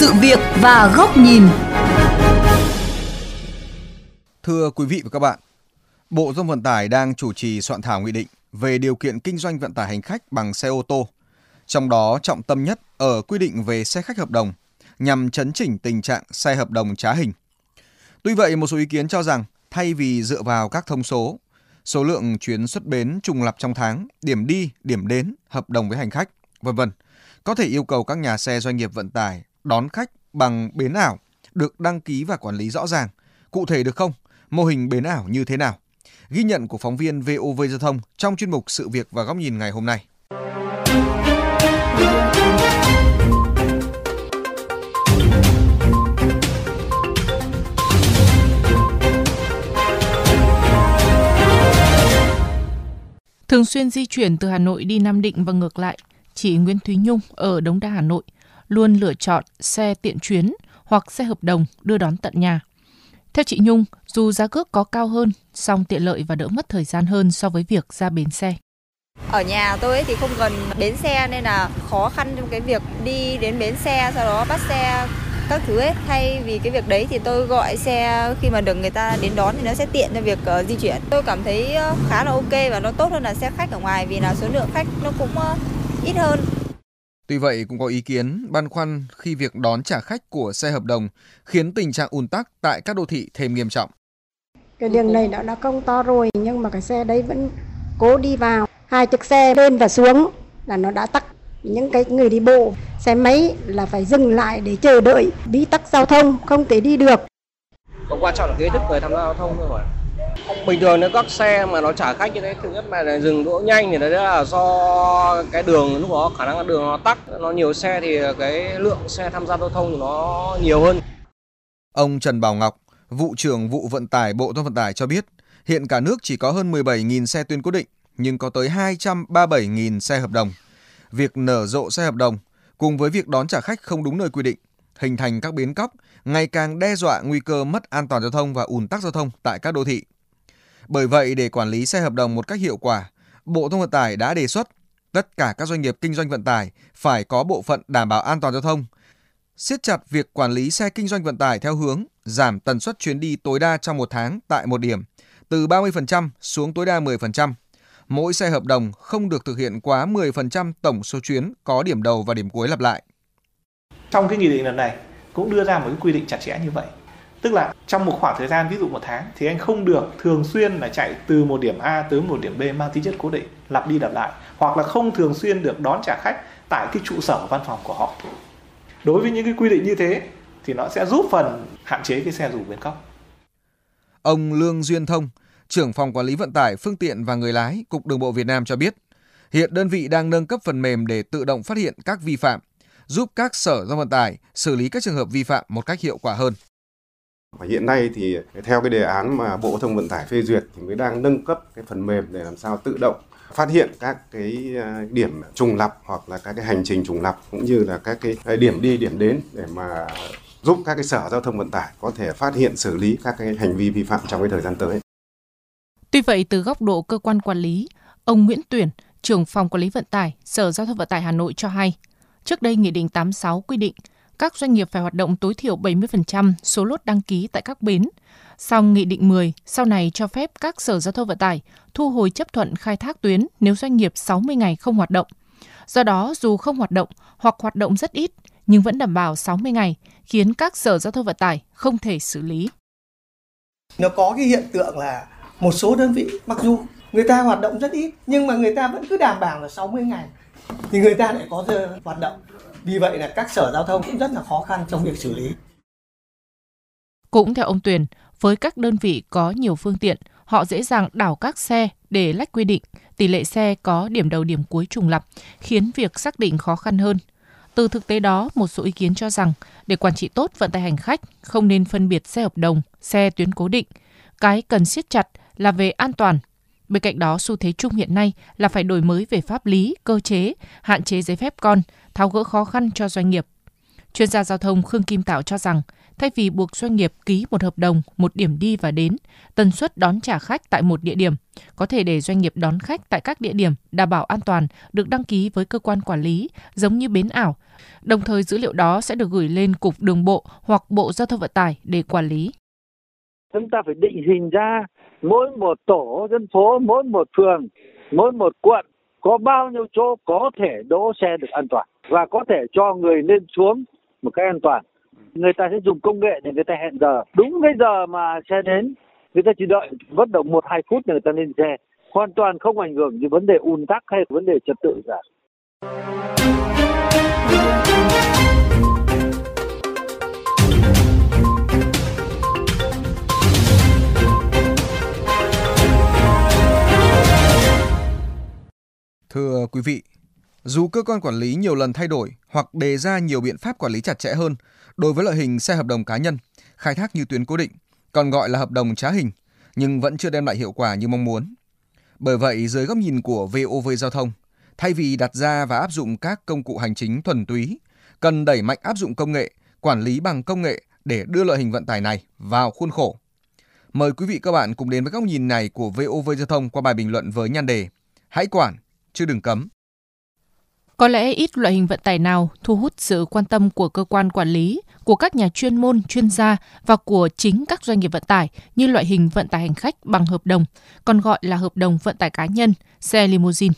sự việc và góc nhìn. Thưa quý vị và các bạn, Bộ Giao thông Vận tải đang chủ trì soạn thảo nghị định về điều kiện kinh doanh vận tải hành khách bằng xe ô tô. Trong đó trọng tâm nhất ở quy định về xe khách hợp đồng nhằm chấn chỉnh tình trạng xe hợp đồng trá hình. Tuy vậy, một số ý kiến cho rằng thay vì dựa vào các thông số, số lượng chuyến xuất bến trùng lập trong tháng, điểm đi, điểm đến, hợp đồng với hành khách, vân vân, có thể yêu cầu các nhà xe doanh nghiệp vận tải đón khách bằng bến ảo được đăng ký và quản lý rõ ràng. Cụ thể được không? Mô hình bến ảo như thế nào? Ghi nhận của phóng viên VOV Giao thông trong chuyên mục Sự việc và góc nhìn ngày hôm nay. Thường xuyên di chuyển từ Hà Nội đi Nam Định và ngược lại, chị Nguyễn Thúy Nhung ở Đống Đa Hà Nội luôn lựa chọn xe tiện chuyến hoặc xe hợp đồng đưa đón tận nhà. Theo chị Nhung, dù giá cước có cao hơn, song tiện lợi và đỡ mất thời gian hơn so với việc ra bến xe. Ở nhà tôi thì không gần bến xe nên là khó khăn trong cái việc đi đến bến xe sau đó bắt xe các thứ ấy. Thay vì cái việc đấy thì tôi gọi xe khi mà được người ta đến đón thì nó sẽ tiện cho việc uh, di chuyển. Tôi cảm thấy ờ, khá là ok và nó tốt hơn là xe khách ở ngoài vì là số lượng khách nó cũng uh, ít hơn. Tuy vậy cũng có ý kiến băn khoăn khi việc đón trả khách của xe hợp đồng khiến tình trạng ùn tắc tại các đô thị thêm nghiêm trọng. Cái đường này đã đã công to rồi nhưng mà cái xe đấy vẫn cố đi vào. Hai chiếc xe lên và xuống là nó đã tắc. Những cái người đi bộ, xe máy là phải dừng lại để chờ đợi, bí tắc giao thông, không thể đi được. Còn quan trọng là cái ý thức người tham gia giao thông thôi mà bình thường nếu các xe mà nó trả khách như thế, thứ nhất là dừng đỗ nhanh thì đấy là do cái đường lúc đó, khả năng là đường nó tắc. Nó nhiều xe thì cái lượng xe tham gia giao thông thì nó nhiều hơn. Ông Trần Bảo Ngọc, vụ trưởng vụ vận tải Bộ Giao thông Vận tải cho biết, hiện cả nước chỉ có hơn 17.000 xe tuyến cố định, nhưng có tới 237.000 xe hợp đồng. Việc nở rộ xe hợp đồng cùng với việc đón trả khách không đúng nơi quy định, hình thành các bến cóc, ngày càng đe dọa nguy cơ mất an toàn giao thông và ùn tắc giao thông tại các đô thị. Bởi vậy, để quản lý xe hợp đồng một cách hiệu quả, Bộ Thông Vận tải đã đề xuất tất cả các doanh nghiệp kinh doanh vận tải phải có bộ phận đảm bảo an toàn giao thông, siết chặt việc quản lý xe kinh doanh vận tải theo hướng giảm tần suất chuyến đi tối đa trong một tháng tại một điểm, từ 30% xuống tối đa 10%. Mỗi xe hợp đồng không được thực hiện quá 10% tổng số chuyến có điểm đầu và điểm cuối lặp lại. Trong cái nghị định lần này cũng đưa ra một cái quy định chặt chẽ như vậy tức là trong một khoảng thời gian, ví dụ một tháng, thì anh không được thường xuyên là chạy từ một điểm A tới một điểm B mang tính chất cố định, lặp đi lặp lại. Hoặc là không thường xuyên được đón trả khách tại cái trụ sở văn phòng của họ. Đối với những cái quy định như thế, thì nó sẽ giúp phần hạn chế cái xe rủ bến cóc. Ông Lương Duyên Thông, trưởng phòng quản lý vận tải, phương tiện và người lái, cục đường bộ Việt Nam cho biết, hiện đơn vị đang nâng cấp phần mềm để tự động phát hiện các vi phạm, giúp các sở giao vận tải xử lý các trường hợp vi phạm một cách hiệu quả hơn. Và hiện nay thì theo cái đề án mà Bộ Thông Vận tải phê duyệt thì mới đang nâng cấp cái phần mềm để làm sao tự động phát hiện các cái à, điểm trùng lập hoặc là các cái hành trình trùng lập cũng như là các cái à, điểm đi điểm đến để mà giúp các cái sở giao thông vận tải có thể phát hiện xử lý các cái hành vi vi phạm trong cái thời gian tới. Tuy vậy từ góc độ cơ quan quản lý, ông Nguyễn Tuyển, trưởng phòng quản lý vận tải, Sở Giao thông Vận tải Hà Nội cho hay, trước đây Nghị định 86 quy định các doanh nghiệp phải hoạt động tối thiểu 70% số lốt đăng ký tại các bến. Song Nghị định 10 sau này cho phép các sở giao thông vận tải thu hồi chấp thuận khai thác tuyến nếu doanh nghiệp 60 ngày không hoạt động. Do đó, dù không hoạt động hoặc hoạt động rất ít nhưng vẫn đảm bảo 60 ngày, khiến các sở giao thông vận tải không thể xử lý. Nó có cái hiện tượng là một số đơn vị mặc dù người ta hoạt động rất ít nhưng mà người ta vẫn cứ đảm bảo là 60 ngày thì người ta lại có hoạt động vì vậy là các sở giao thông cũng rất là khó khăn trong việc xử lý. Cũng theo ông Tuyền, với các đơn vị có nhiều phương tiện, họ dễ dàng đảo các xe để lách quy định, tỷ lệ xe có điểm đầu điểm cuối trùng lập, khiến việc xác định khó khăn hơn. Từ thực tế đó, một số ý kiến cho rằng để quản trị tốt vận tải hành khách không nên phân biệt xe hợp đồng, xe tuyến cố định. Cái cần siết chặt là về an toàn. Bên cạnh đó, xu thế chung hiện nay là phải đổi mới về pháp lý, cơ chế, hạn chế giấy phép con, tháo gỡ khó khăn cho doanh nghiệp. Chuyên gia giao thông Khương Kim Tạo cho rằng thay vì buộc doanh nghiệp ký một hợp đồng, một điểm đi và đến, tần suất đón trả khách tại một địa điểm, có thể để doanh nghiệp đón khách tại các địa điểm đảm bảo an toàn được đăng ký với cơ quan quản lý, giống như bến ảo. Đồng thời dữ liệu đó sẽ được gửi lên Cục Đường bộ hoặc Bộ Giao thông Vận tải để quản lý. Chúng ta phải định hình ra mỗi một tổ dân phố, mỗi một phường, mỗi một quận có bao nhiêu chỗ có thể đỗ xe được an toàn và có thể cho người lên xuống một cách an toàn. Người ta sẽ dùng công nghệ để người ta hẹn giờ. Đúng cái giờ mà xe đến, người ta chỉ đợi bất động một hai phút để người ta lên xe. Hoàn toàn không ảnh hưởng gì vấn đề ùn tắc hay vấn đề trật tự cả. Thưa quý vị, dù cơ quan quản lý nhiều lần thay đổi hoặc đề ra nhiều biện pháp quản lý chặt chẽ hơn đối với loại hình xe hợp đồng cá nhân, khai thác như tuyến cố định, còn gọi là hợp đồng trá hình, nhưng vẫn chưa đem lại hiệu quả như mong muốn. Bởi vậy, dưới góc nhìn của VOV Giao thông, thay vì đặt ra và áp dụng các công cụ hành chính thuần túy, cần đẩy mạnh áp dụng công nghệ, quản lý bằng công nghệ để đưa loại hình vận tải này vào khuôn khổ. Mời quý vị các bạn cùng đến với góc nhìn này của VOV Giao thông qua bài bình luận với nhan đề Hãy quản, chứ đừng cấm. Có lẽ ít loại hình vận tải nào thu hút sự quan tâm của cơ quan quản lý, của các nhà chuyên môn, chuyên gia và của chính các doanh nghiệp vận tải như loại hình vận tải hành khách bằng hợp đồng, còn gọi là hợp đồng vận tải cá nhân, xe limousine.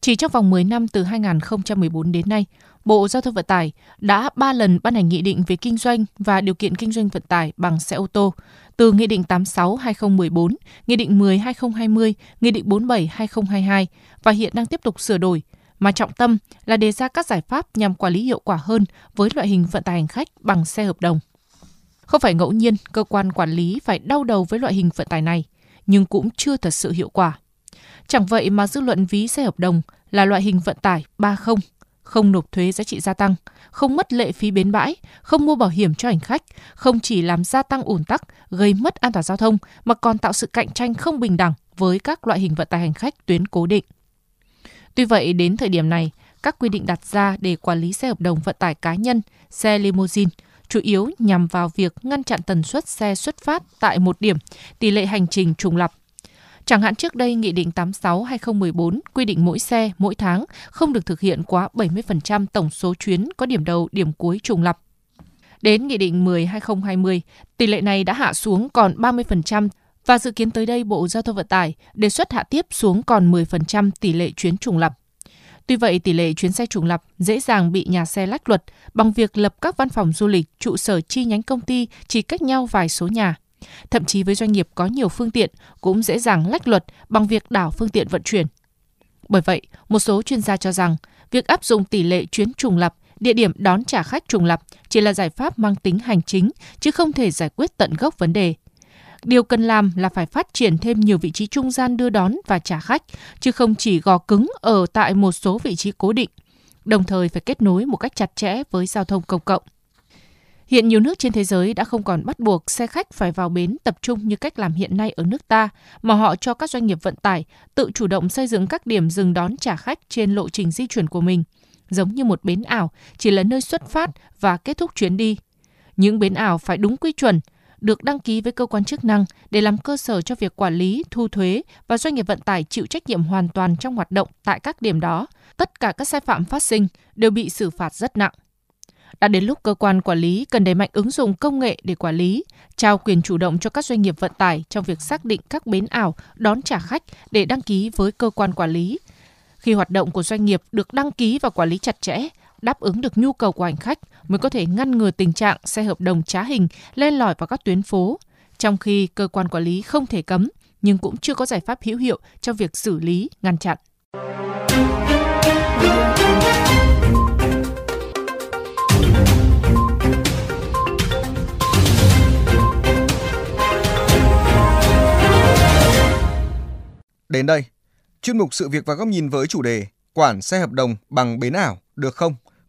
Chỉ trong vòng 10 năm từ 2014 đến nay, Bộ Giao thông Vận tải đã 3 lần ban hành nghị định về kinh doanh và điều kiện kinh doanh vận tải bằng xe ô tô, từ Nghị định 86-2014, Nghị định 10-2020, Nghị định 47-2022 và hiện đang tiếp tục sửa đổi, mà trọng tâm là đề ra các giải pháp nhằm quản lý hiệu quả hơn với loại hình vận tải hành khách bằng xe hợp đồng. Không phải ngẫu nhiên cơ quan quản lý phải đau đầu với loại hình vận tải này, nhưng cũng chưa thật sự hiệu quả. Chẳng vậy mà dư luận ví xe hợp đồng là loại hình vận tải 30, không nộp thuế giá trị gia tăng, không mất lệ phí bến bãi, không mua bảo hiểm cho hành khách, không chỉ làm gia tăng ủn tắc, gây mất an toàn giao thông mà còn tạo sự cạnh tranh không bình đẳng với các loại hình vận tải hành khách tuyến cố định. Tuy vậy, đến thời điểm này, các quy định đặt ra để quản lý xe hợp đồng vận tải cá nhân, xe limousine chủ yếu nhằm vào việc ngăn chặn tần suất xe xuất phát tại một điểm, tỷ lệ hành trình trùng lập. Chẳng hạn trước đây Nghị định 86-2014 quy định mỗi xe, mỗi tháng không được thực hiện quá 70% tổng số chuyến có điểm đầu, điểm cuối trùng lập. Đến Nghị định 10-2020, tỷ lệ này đã hạ xuống còn 30% và dự kiến tới đây Bộ Giao thông Vận tải đề xuất hạ tiếp xuống còn 10% tỷ lệ chuyến trùng lập. Tuy vậy, tỷ lệ chuyến xe trùng lập dễ dàng bị nhà xe lách luật bằng việc lập các văn phòng du lịch, trụ sở chi nhánh công ty chỉ cách nhau vài số nhà. Thậm chí với doanh nghiệp có nhiều phương tiện cũng dễ dàng lách luật bằng việc đảo phương tiện vận chuyển. Bởi vậy, một số chuyên gia cho rằng việc áp dụng tỷ lệ chuyến trùng lập, địa điểm đón trả khách trùng lập chỉ là giải pháp mang tính hành chính chứ không thể giải quyết tận gốc vấn đề. Điều cần làm là phải phát triển thêm nhiều vị trí trung gian đưa đón và trả khách, chứ không chỉ gò cứng ở tại một số vị trí cố định, đồng thời phải kết nối một cách chặt chẽ với giao thông công cộng. Hiện nhiều nước trên thế giới đã không còn bắt buộc xe khách phải vào bến tập trung như cách làm hiện nay ở nước ta, mà họ cho các doanh nghiệp vận tải tự chủ động xây dựng các điểm dừng đón trả khách trên lộ trình di chuyển của mình, giống như một bến ảo, chỉ là nơi xuất phát và kết thúc chuyến đi. Những bến ảo phải đúng quy chuẩn, được đăng ký với cơ quan chức năng để làm cơ sở cho việc quản lý, thu thuế và doanh nghiệp vận tải chịu trách nhiệm hoàn toàn trong hoạt động tại các điểm đó. Tất cả các sai phạm phát sinh đều bị xử phạt rất nặng. Đã đến lúc cơ quan quản lý cần đẩy mạnh ứng dụng công nghệ để quản lý, trao quyền chủ động cho các doanh nghiệp vận tải trong việc xác định các bến ảo đón trả khách để đăng ký với cơ quan quản lý. Khi hoạt động của doanh nghiệp được đăng ký và quản lý chặt chẽ, đáp ứng được nhu cầu của hành khách mới có thể ngăn ngừa tình trạng xe hợp đồng trá hình len lỏi vào các tuyến phố, trong khi cơ quan quản lý không thể cấm nhưng cũng chưa có giải pháp hữu hiệu trong việc xử lý, ngăn chặn. Đến đây, chuyên mục sự việc và góc nhìn với chủ đề quản xe hợp đồng bằng bến ảo được không